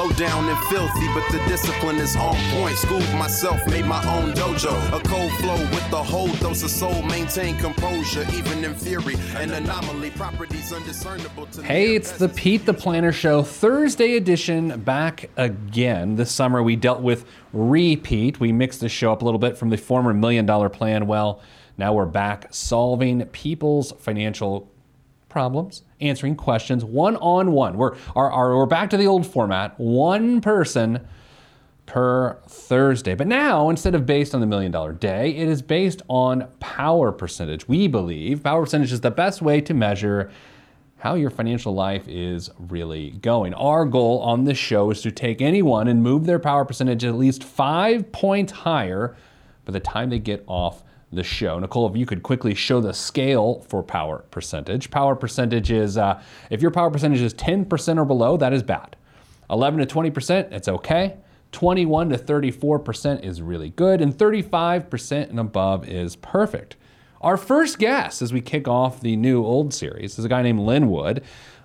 Low down and filthy, but the discipline is on point. Schooled myself, made my own dojo. A cold flow with the whole dose of soul. Maintain composure, even in fury. An anomaly, properties undiscernible to Hey, it's the Pete the Planner Show, Thursday edition, back again. This summer we dealt with repeat. We mixed the show up a little bit from the former Million Dollar Plan. Well, now we're back solving people's financial problems, answering questions one on one. We're, we're back to the old format one person per Thursday. But now, instead of based on the million dollar day, it is based on power percentage. We believe power percentage is the best way to measure how your financial life is really going. Our goal on this show is to take anyone and move their power percentage at least five points higher by the time they get off the show. Nicole, if you could quickly show the scale for power percentage. Power percentage is, uh, if your power percentage is 10% or below, that is bad. 11 to 20%, it's okay. 21 to 34% is really good. And 35% and above is perfect. Our first guest as we kick off the new old series is a guy named Lynwood.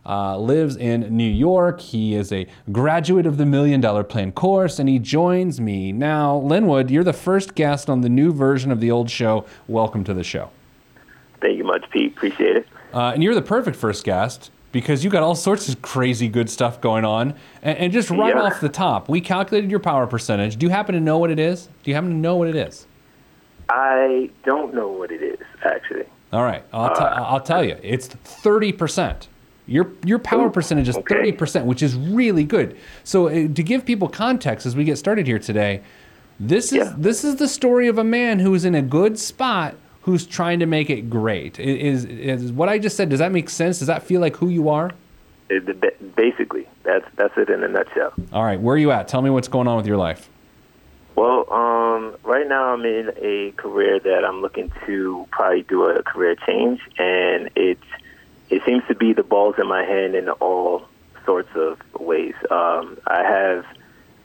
Uh, lives in New York. He is a graduate of the Million Dollar Plan course, and he joins me now. Lynwood, you're the first guest on the new version of the old show. Welcome to the show. Thank you much, Pete. Appreciate it. Uh, and you're the perfect first guest because you got all sorts of crazy good stuff going on. And, and just right Yeah. off the top, we calculated your power percentage. Do you happen to know what it is? Do you happen to know what it is? I don't know what it is actually. All right, I'll, t- Uh, I'll tell you. It's 30%. Your, your power Ooh, percentage is okay. 30%, which is really good. So, uh, to give people context as we get started here today, this is, Yeah. this is the story of a man who is in a good spot who's trying to make it great. Is, is what I just said, does that make sense? Does that feel like who you are? It, basically, that's that's it in a nutshell. All right, where are you at? Tell me what's going on with your life. Well, um, right now I'm in a career that I'm looking to probably do a career change, and it's it seems to be the balls in my hand in all sorts of ways. Um, I have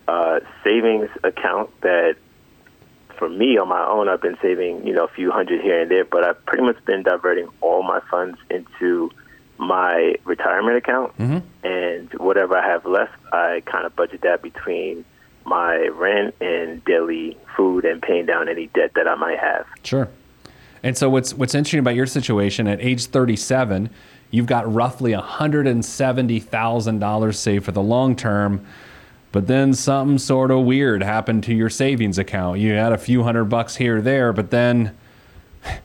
a savings account that, for me on my own, I've been saving you know a few hundred here and there, but I've pretty much been diverting all my funds into my retirement account, and whatever I have left, I kind of budget that between my rent and daily food and paying down any debt that I might have. Sure. And so what's what's interesting about your situation at age 37, you've got roughly $170,000 saved for the long term, but then something sort of weird happened to your savings account. You had a few hundred bucks here or there, but then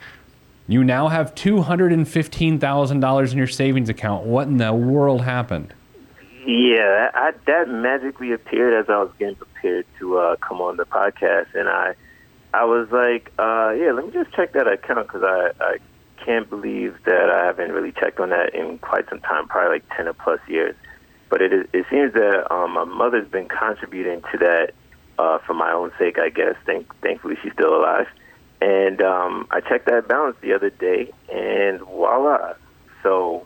you now have $215,000 in your savings account. What in the world happened? Yeah, I, that magically appeared as I was getting prepared to uh, come on the podcast, and I, I was like, uh, yeah, let me just check that account because I, I can't believe that I haven't really checked on that in quite some time, probably like ten or plus years. But it is, it seems that um, my mother's been contributing to that uh, for my own sake, I guess. Thank, thankfully, she's still alive. And um, I checked that balance the other day, and voila! So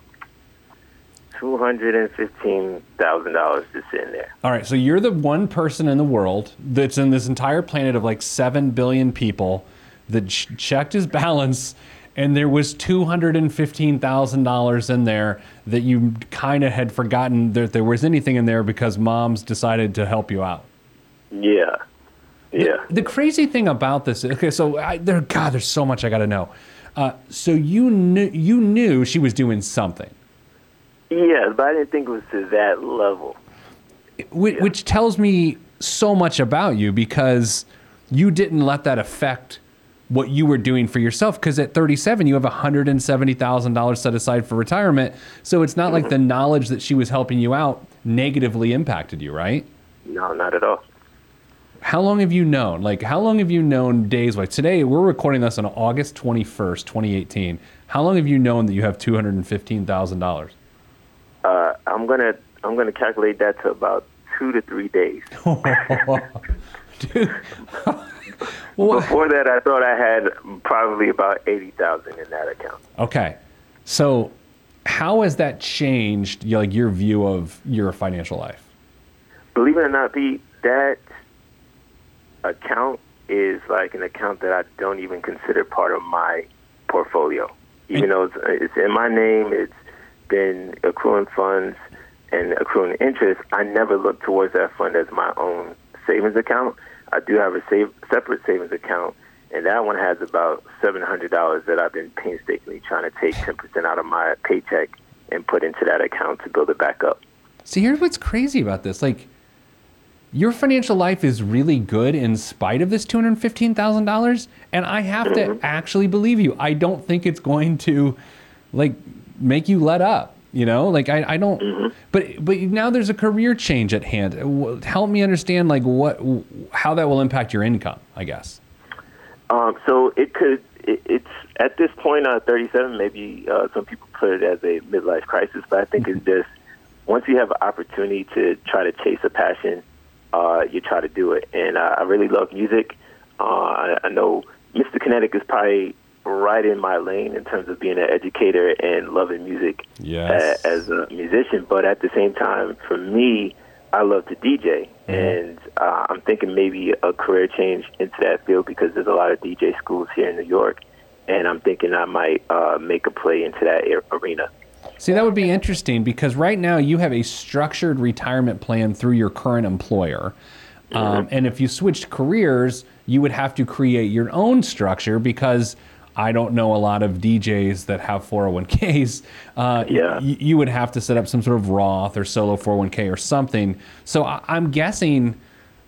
two hundred and fifteen thousand dollars just sitting there. All right, so you're the one person in the world that's in this entire planet of like 7 billion people that ch- checked his balance and there was $215,000 in there that you kind of had forgotten that there was anything in there because moms decided to help you out. Yeah, yeah. The crazy thing about this, okay, so I, there, God, there's so much I got to know. Uh, so you knew you knew she was doing something, Yeah, but I didn't think it was to that level. which, which tells me so much about you because you didn't let that affect what you were doing for yourself. Because at 37, you have $170,000 set aside for retirement. So it's not like the knowledge that she was helping you out negatively impacted you, right? No, not at all. How long have you known? Like, how long have you known days like today? We're recording this on August 21st, 2018. How long have you known that you have $215,000? Uh, I'm gonna I'm gonna calculate that to about two to three days. Dude. Well, Before that, I thought I had probably about eighty thousand in that account. okay. So, how has that changed like your view of your financial life? believe it or not, Pete, that account is like an account that I don't even consider part of my portfolio. Even though it's, it's in my name, it's been accruing funds and accruing interest. I never look towards that fund as my own savings account. I do have a save, separate savings account, and that one has about seven hundred dollars that I've been painstakingly trying to take ten percent out of my paycheck and put into that account to build it back up. See, here's what's crazy about this. Like, your financial life is really good in spite of this $215,000. And I have mm-hmm. to actually believe you. I don't think it's going to, like, make you let up. You know, like I, I don't, mm-hmm. but but now there's a career change at hand. Help me understand, like what, how that will impact your income. I guess. Um, so it could. It, it's at this point, uh, 37. Maybe uh, some people put it as a midlife crisis, but I think it's mm-hmm. just once you have an opportunity to try to chase a passion, uh, you try to do it. And uh, I really love music. Uh, I, I know Mr. Kinetic is probably right in my lane in terms of being an educator and loving music yes. as a musician. But at the same time, for me, I love to DJ, mm-hmm. and uh, I'm thinking maybe a career change into that field because there's a lot of DJ schools here in New York, and I'm thinking I might uh, make a play into that arena. See, that would be interesting because right now you have a structured retirement plan through your current employer. Um, and if you switched careers, you would have to create your own structure because I don't know a lot of DJs that have 401ks. Uh, yeah. Y- you would have to set up some sort of Roth or solo 401k or something. So I- am guessing,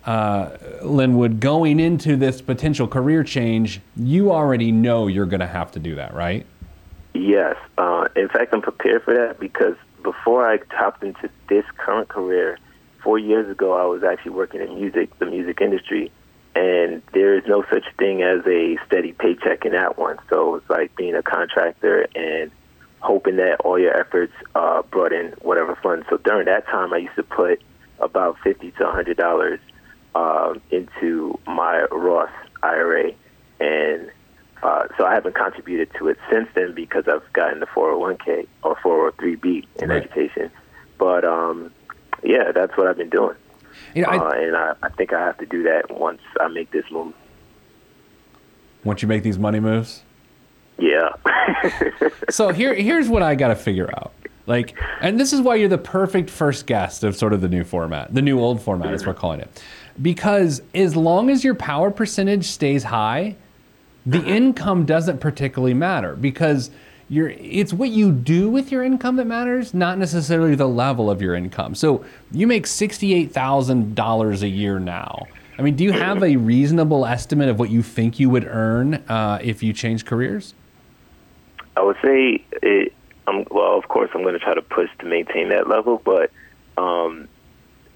uh, Lynwood, going into this potential career change, you already know you're going to have to do that, right? Yes. Uh, in fact, I'm prepared for that because before I hopped into this current career, four years ago, I was actually working in music, the music industry, and there is no such thing as a steady paycheck in that one. So it's like being a contractor and hoping that all your efforts uh, brought in whatever funds. So during that time, I used to put about fifty to a hundred dollars uh, into my Roth IRA, and uh, so I haven't contributed to it since then because I've gotten the 401k or 403b in right. education. But um, yeah, that's what I've been doing. You know, I, uh, and I, I think I have to do that once I make this move. Once you make these money moves? Yeah. so here, here's what I got to figure out. Like, and this is why you're the perfect first guest of sort of the new format, the new old format, mm-hmm. as we're calling it. Because as long as your power percentage stays high, the income doesn't particularly matter because you're, it's what you do with your income that matters, not necessarily the level of your income. So you make $68,000 a year now. I mean, do you have a reasonable estimate of what you think you would earn uh, if you change careers? I would say, it, um, well, of course, I'm going to try to push to maintain that level, but um,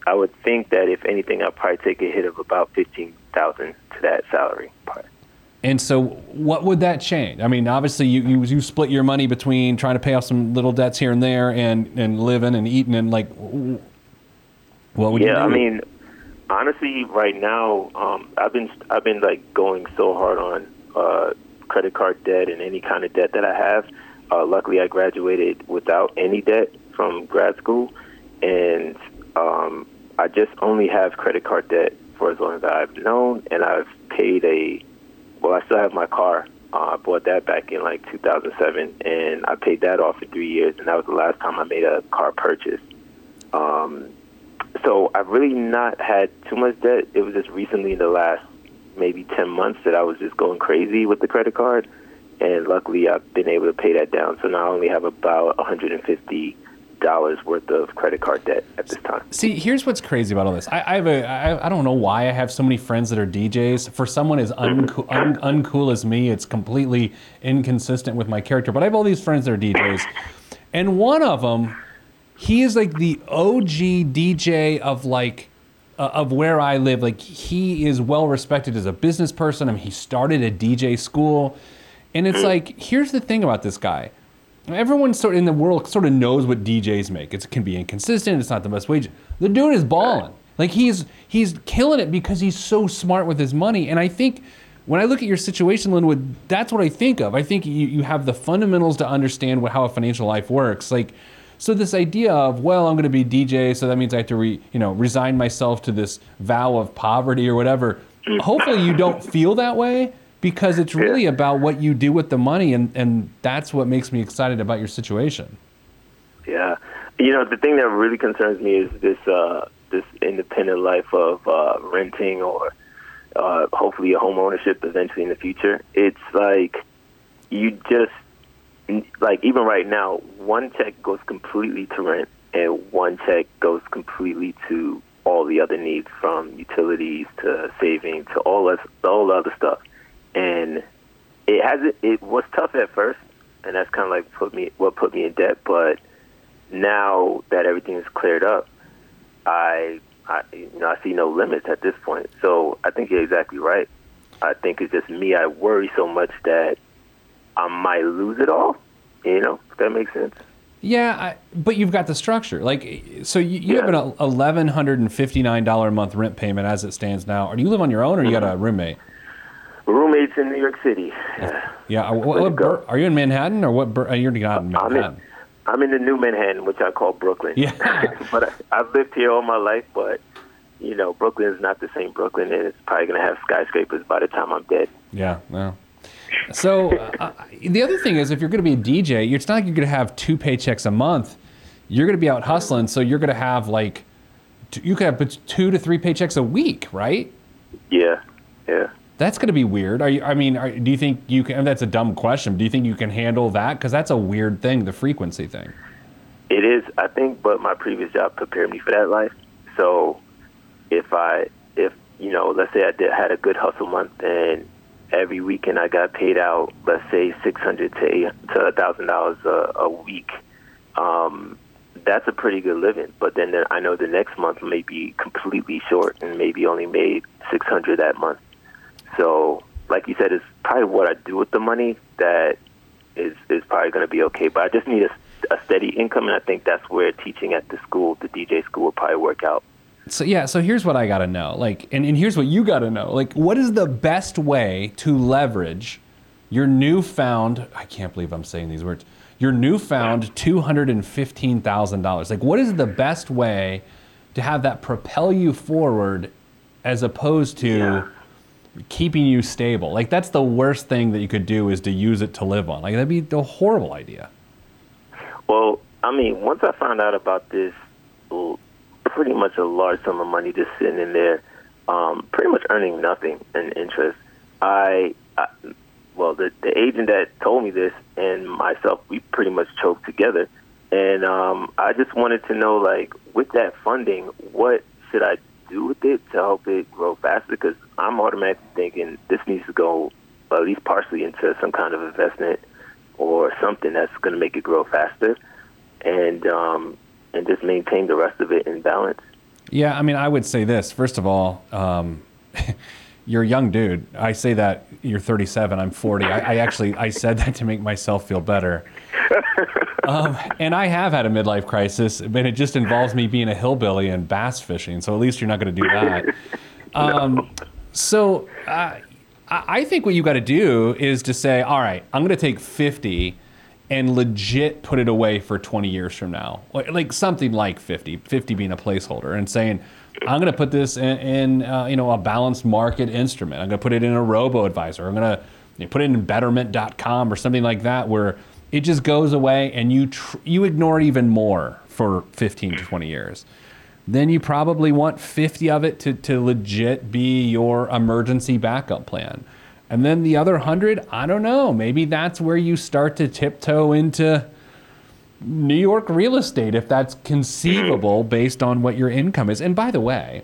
I would think that if anything, I'd probably take a hit of about 15000 to that salary part. And so, what would that change? I mean, obviously, you, you, you split your money between trying to pay off some little debts here and there, and and living and eating and like, what would yeah, you do? Yeah, I mean, honestly, right now, um, I've been I've been like going so hard on uh, credit card debt and any kind of debt that I have. Uh, luckily, I graduated without any debt from grad school, and um, I just only have credit card debt for as long as I've known, and I've paid a well, I still have my car. Uh, I bought that back in like 2007, and I paid that off for three years, and that was the last time I made a car purchase. Um, so I've really not had too much debt. It was just recently in the last maybe 10 months that I was just going crazy with the credit card, and luckily I've been able to pay that down. So now I only have about 150 dollars worth of credit card debt at this time. See, here's what's crazy about all this. I, I have a I, I don't know why I have so many friends that are DJs. For someone as uncool, un, uncool as me, it's completely inconsistent with my character. But I have all these friends that are DJs, and one of them, he is like the OG DJ of like. Uh, of where I live, like he is well respected as a business person. I mean, he started a DJ school, and it's like, here's the thing about this guy Everyone sort of in the world sort of knows what DJs make. It can be inconsistent. It's not the best wage. The dude is balling. Like he's he's killing it because he's so smart with his money. And I think when I look at your situation, Lynwood, that's what I think of. I think you, you have the fundamentals to understand what, how a financial life works. Like So this idea of well, I'm going to be DJ, so that means I have to re, you know resign myself to this vow of poverty or whatever. Hopefully, you don't feel that way because it's really Yeah. about what you do with the money, and and that's what makes me excited about your situation. Yeah, you know the thing that really concerns me is this uh, this independent life of uh, renting or uh, hopefully a home ownership eventually in the future. It's like you just like even right now, one check goes completely to rent, and one check goes completely to all the other needs, from utilities to saving to all this all the other stuff. And it has it, was tough at first, and that's kind of like put me what put me in debt. But now that everything is cleared up, I, I you know I see no limits at this point. So I think you're exactly right. I think it's just me. I worry so much that I might lose it all. You know, if that makes sense. Yeah, I, but you've got the structure. Like, so you, you have Yeah. an eleven hundred and fifty nine dollar a month rent payment as it stands now. Or do you live on your own, or you got a roommate? Roommates in New York City. Yeah. What, what bur- are you in Manhattan or what? Bur- uh, you're not in I'm Manhattan. in, I'm in the New Manhattan, which I call Brooklyn. Yeah. but I, I've lived here all my life, but you know, Brooklyn is not the same Brooklyn, and it's probably going to have skyscrapers by the time I'm dead. Yeah. No. So uh, the other thing is, if you're going to be a DJ, it's not like you're going to have two paychecks a month. You're going to be out hustling, so you're going to have like, t- you could have two to three paychecks a week, right? Yeah, yeah. That's going to be weird. Are you? I mean, are, do you think you can? That's a dumb question. Do you think you can handle that? Because that's a weird thing, the frequency thing. It is, I think, but my previous job prepared me for that life. So if I, if you know, let's say I did had a good hustle month and every weekend I got paid out, let's say six hundred to to a thousand dollars a week. Um, that's a pretty good living. But then the, I know the next month may be completely short and maybe only made six hundred that month. So, like you said, it's probably what I do with the money that is is probably going to be okay. But I just need a, a steady income, and I think that's where teaching at the school, the DJ school, will probably work out. So yeah, so here's what I got to know. Like, and, and here's what you got to know. Like, what is the best way to leverage your newfound? I can't believe I'm saying these words. Your newfound two hundred and fifteen thousand dollars. Like, what is the best way to have that propel you forward, as opposed to Yeah. Keeping you stable? Like, that's the worst thing that you could do is to use it to live on. Like, that'd be a horrible idea. Well, I mean, once I found out about this, pretty much a large sum of money just sitting in there, um, pretty much earning nothing in interest. I, I well, the the agent that told me this and myself, we pretty much choked together, and um, I just wanted to know, like, with that funding, what should I do with it to help it grow faster? Because I'm automatically thinking this needs to go at least partially into some kind of investment or something that's going to make it grow faster, and um, and just maintain the rest of it in balance. Yeah, I mean, I would say this. First of all, um, you're a young dude. I say that you're 37. I'm 40. I, I actually I said that to make myself feel better. Um, and I have had a midlife crisis, but it just involves me being a hillbilly and bass fishing. So at least you're not going to do that. Um, so uh, I think what you got to do is to say, all right, I'm going to take 50 and legit put it away for 20 years from now, like, like something like 50, 50 being a placeholder, and saying, I'm going to put this in, in uh, you know a balanced market instrument. I'm going to put it in a robo advisor. I'm going to put it in Betterment.com or something like that, where it just goes away and you tr- you ignore it even more for 15 to 20 years then you probably want 50 of it to, to legit be your emergency backup plan. And then the other 100, I don't know, maybe that's where you start to tiptoe into New York real estate if that's conceivable based on what your income is. And by the way,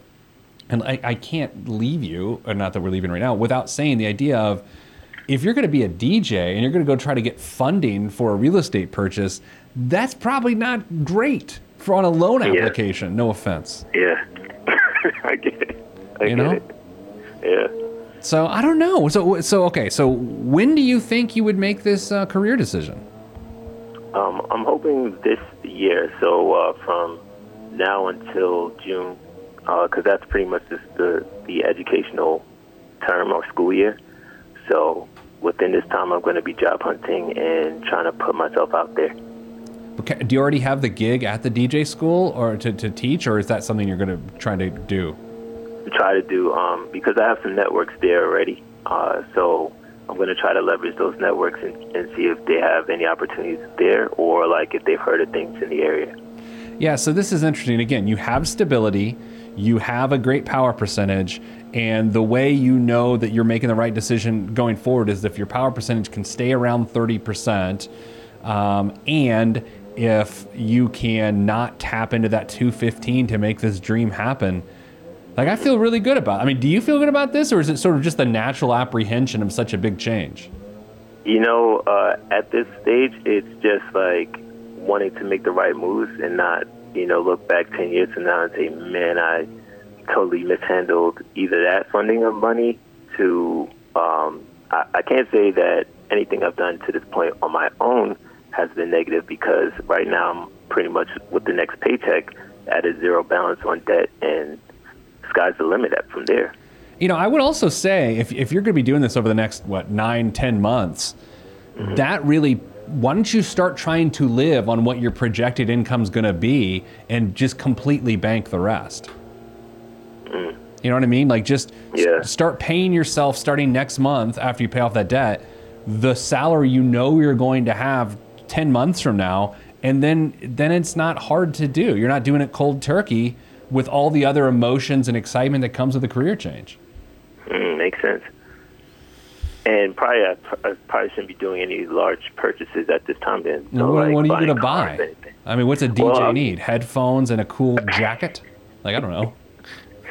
and I, I can't leave you, or not that we're leaving right now, without saying the idea of if you're going to be a DJ and you're going to go try to get funding for a real estate purchase, that's probably not great for on a loan Yeah. application. No offense. Yeah, I get it. I You get know? it. Yeah. So I don't know. So so okay. So when do you think you would make this uh, career decision? Um, I'm hoping this year, so uh, from now until June, because that's pretty much just the, the educational term or school year. So within this time, I'm going to be job hunting and trying to put myself out there. Okay, Do you already have the gig at the DJ school or to, to teach, or is that something you're going to try to do? Try to do um, because I have some networks there already. Uh, so I'm going to try to leverage those networks and, and see if they have any opportunities there or like if they've heard of things in the area. Yeah, so this is interesting. Again, you have stability, you have a great power percentage, and the way you know that you're making the right decision going forward is if your power percentage can stay around 30%, um, and if you can not tap into that 215 to make this dream happen. Like I feel really good about. It. I mean, do you feel good about this, or is it sort of just the natural apprehension of such a big change? You know, uh, at this stage, it's just like wanting to make the right moves and not, you know, look back 10 years from now and say, man, I totally mishandled either that funding of money to, um, I, I can't say that anything I've done to this point on my own has been negative because right now I'm pretty much with the next paycheck at a zero balance on debt and sky's the limit at from there. You know, I would also say if, if you're going to be doing this over the next, what, nine, ten months, mm-hmm. that really why don't you start trying to live on what your projected income is going to be and just completely bank the rest? You know what I mean? Like just yeah. start paying yourself starting next month after you pay off that debt, the salary you know you're going to have 10 months from now and then then it's not hard to do. You're not doing it cold turkey with all the other emotions and excitement that comes with a career change. Mm, makes sense. And probably I, I, probably shouldn't be doing any large purchases at this time. Then, so what, like what, are you going to buy? I mean, what's a DJ well, need? Headphones and a cool jacket? Like I don't know.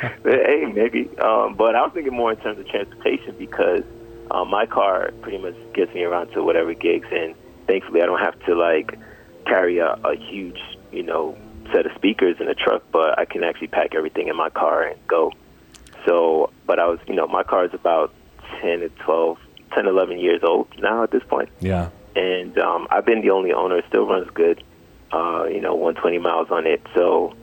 hey, maybe. Um, but I was thinking more in terms of transportation because um, my car pretty much gets me around to whatever gigs, and thankfully I don't have to like carry a, a huge, you know, set of speakers in a truck, but I can actually pack everything in my car and go. So, but I was, you know, my car is about 10 to 12, 10, 11 years old now at this point. Yeah. And um, I've been the only owner. It still runs good, uh, you know, 120 miles on it. So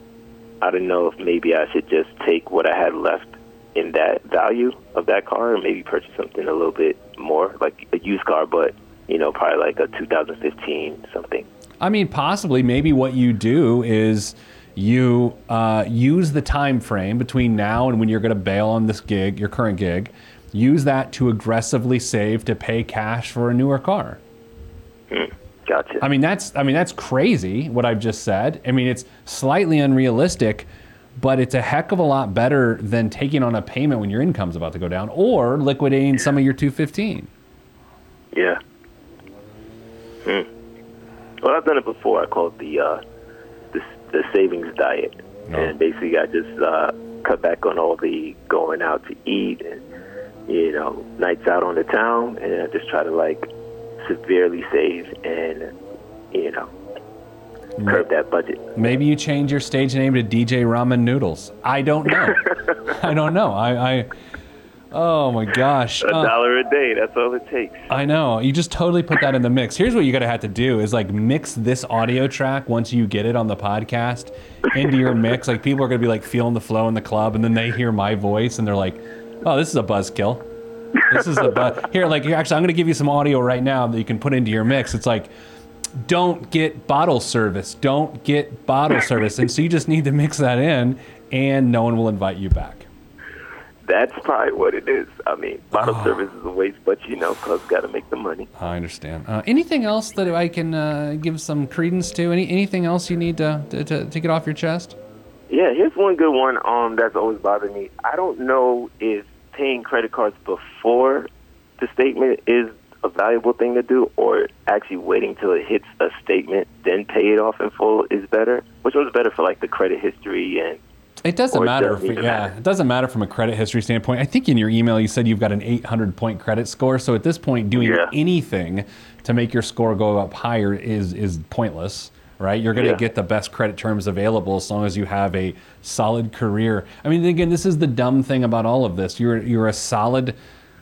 I don't know if maybe I should just take what I had left in that value of that car and maybe purchase something a little bit more, like a used car, but, you know, probably like a 2015 something. I mean, possibly. Maybe what you do is you uh, use the time frame between now and when you're going to bail on this gig, your current gig. Use that to aggressively save to pay cash for a newer car. Mm, gotcha. I mean, that's I mean that's crazy what I've just said. I mean, it's slightly unrealistic, but it's a heck of a lot better than taking on a payment when your income's about to go down or liquidating some of your 215. Yeah. Hmm. Well, I've done it before. I call it the uh, the, the savings diet, oh. and basically I just uh, cut back on all the going out to eat and you know nights out on the town, and I just try to like severely save and you know curb that budget. Maybe you change your stage name to DJ Ramen Noodles. I don't know. I don't know. I, I Oh my gosh. A uh, dollar a day, that's all it takes. I know. You just totally put that in the mix. Here's what you got to have to do is like mix this audio track once you get it on the podcast into your mix. Like people are to be like feeling the flow in the club and then they hear my voice and they're like, "Oh, this is a buzzkill." This is a buzz. Here, like actually I'm going to give you some audio right now that you can put into your mix. It's like don't get bottle service. Don't get bottle service. And so you just need to mix that in and no one will invite you back that's probably what it is. I mean, bottle oh. service is a waste, but you know, clubs got to make the money. I understand. Uh, anything else that I can uh, give some credence to? Any anything else you need to, to, to, to get off your chest? Yeah, here's one good one. Um, that's always bothered me. I don't know if paying credit cards before the statement is a valuable thing to do, or actually waiting till it hits a statement then pay it off in full is better. Which one's better for like the credit history and it doesn't matter. It yeah, matter. it doesn't matter from a credit history standpoint. I think in your email you said you've got an 800 point credit score. So at this point, doing yeah. anything to make your score go up higher is is pointless, right? You're going to yeah. get the best credit terms available as long as you have a solid career. I mean, again, this is the dumb thing about all of this. You're you're a solid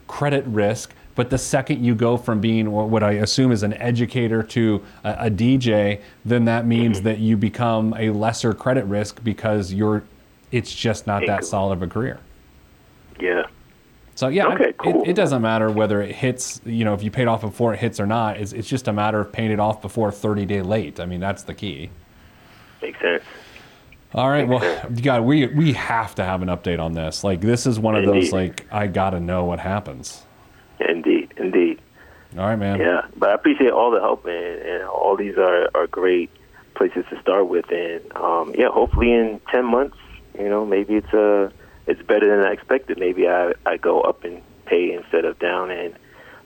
credit risk. But the second you go from being what I assume is an educator to a, a DJ, then that means mm-hmm. that you become a lesser credit risk because you're it's just not that solid of a career. Yeah. So yeah, Okay, it- cool. it, doesn't matter whether it hits, you know, if you paid off before it hits or not. It's, it's just a matter of paying it off before 30 day late. I mean, that's the key. Makes sense. All right, well, God, we we have to have an update on this. Like, this is one of those like I gotta know what happens. Indeed, indeed. All right, man. Yeah, but I appreciate all the help, and, and all these are, are great places to start with. And um, yeah, hopefully in ten months, you know, maybe it's uh, it's better than I expected. Maybe I, I go up in pay instead of down, and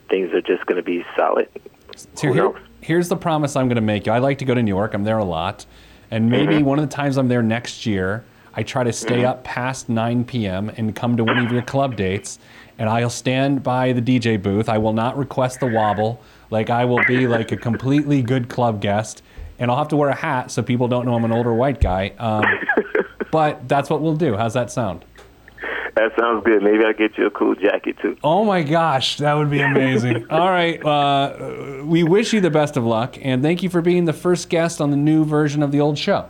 things are just going to be solid. So here, here's the promise I'm going to make you. I like to go to New York. I'm there a lot. And maybe Mm-hmm. one of the times I'm there next year, I try to stay up past 9 p.m. and come to one of your club dates. And I'll stand by the DJ booth. I will not request the wobble. Like, I will be like a completely good club guest. And I'll have to wear a hat so people don't know I'm an older white guy. Um, but that's what we'll do. How's that sound? That sounds good. Maybe I'll get you a cool jacket too. Oh my gosh, that would be amazing. All right, uh, we wish you the best of luck, and thank you for being the first guest on the new version of the old show.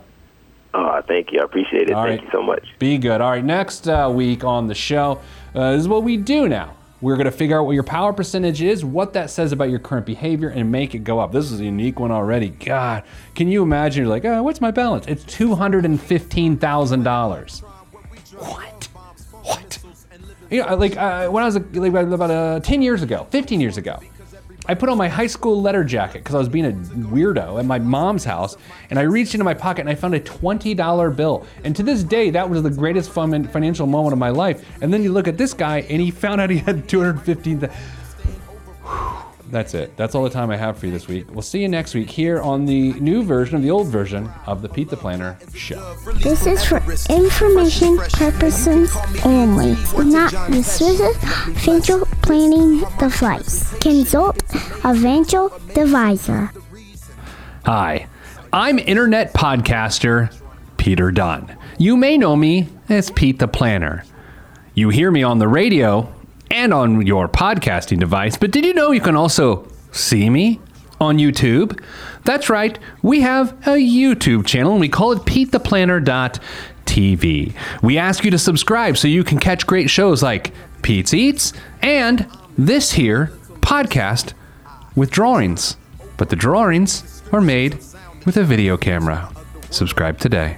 Oh, thank you. I appreciate it. All thank right. you so much. Be good. All right, next uh, week on the show uh, is what we do now. We're going to figure out what your power percentage is, what that says about your current behavior, and make it go up. This is a unique one already. God, can you imagine? You're like, oh, what's my balance? It's $215,000. What? What? You know, like uh, when I was like, about uh, 10 years ago, 15 years ago, I put on my high school letter jacket because I was being a weirdo at my mom's house, and I reached into my pocket and I found a $20 bill. And to this day, that was the greatest fun financial moment of my life. And then you look at this guy, and he found out he had 215. That's it. That's all the time I have for you this week. We'll see you next week here on the new version of the old version of the Pete the Planner show. This is for information purposes only. Not the Swiss financial planning device. Consult a financial advisor. Hi, I'm internet podcaster Peter Dunn. You may know me as Pete the Planner. You hear me on the radio and on your podcasting device, but did you know you can also see me on YouTube? That's right, we have a YouTube channel and we call it PeteThePlanner.tv. We ask you to subscribe so you can catch great shows like Pete's Eats and this here podcast with drawings. But the drawings are made with a video camera. Subscribe today.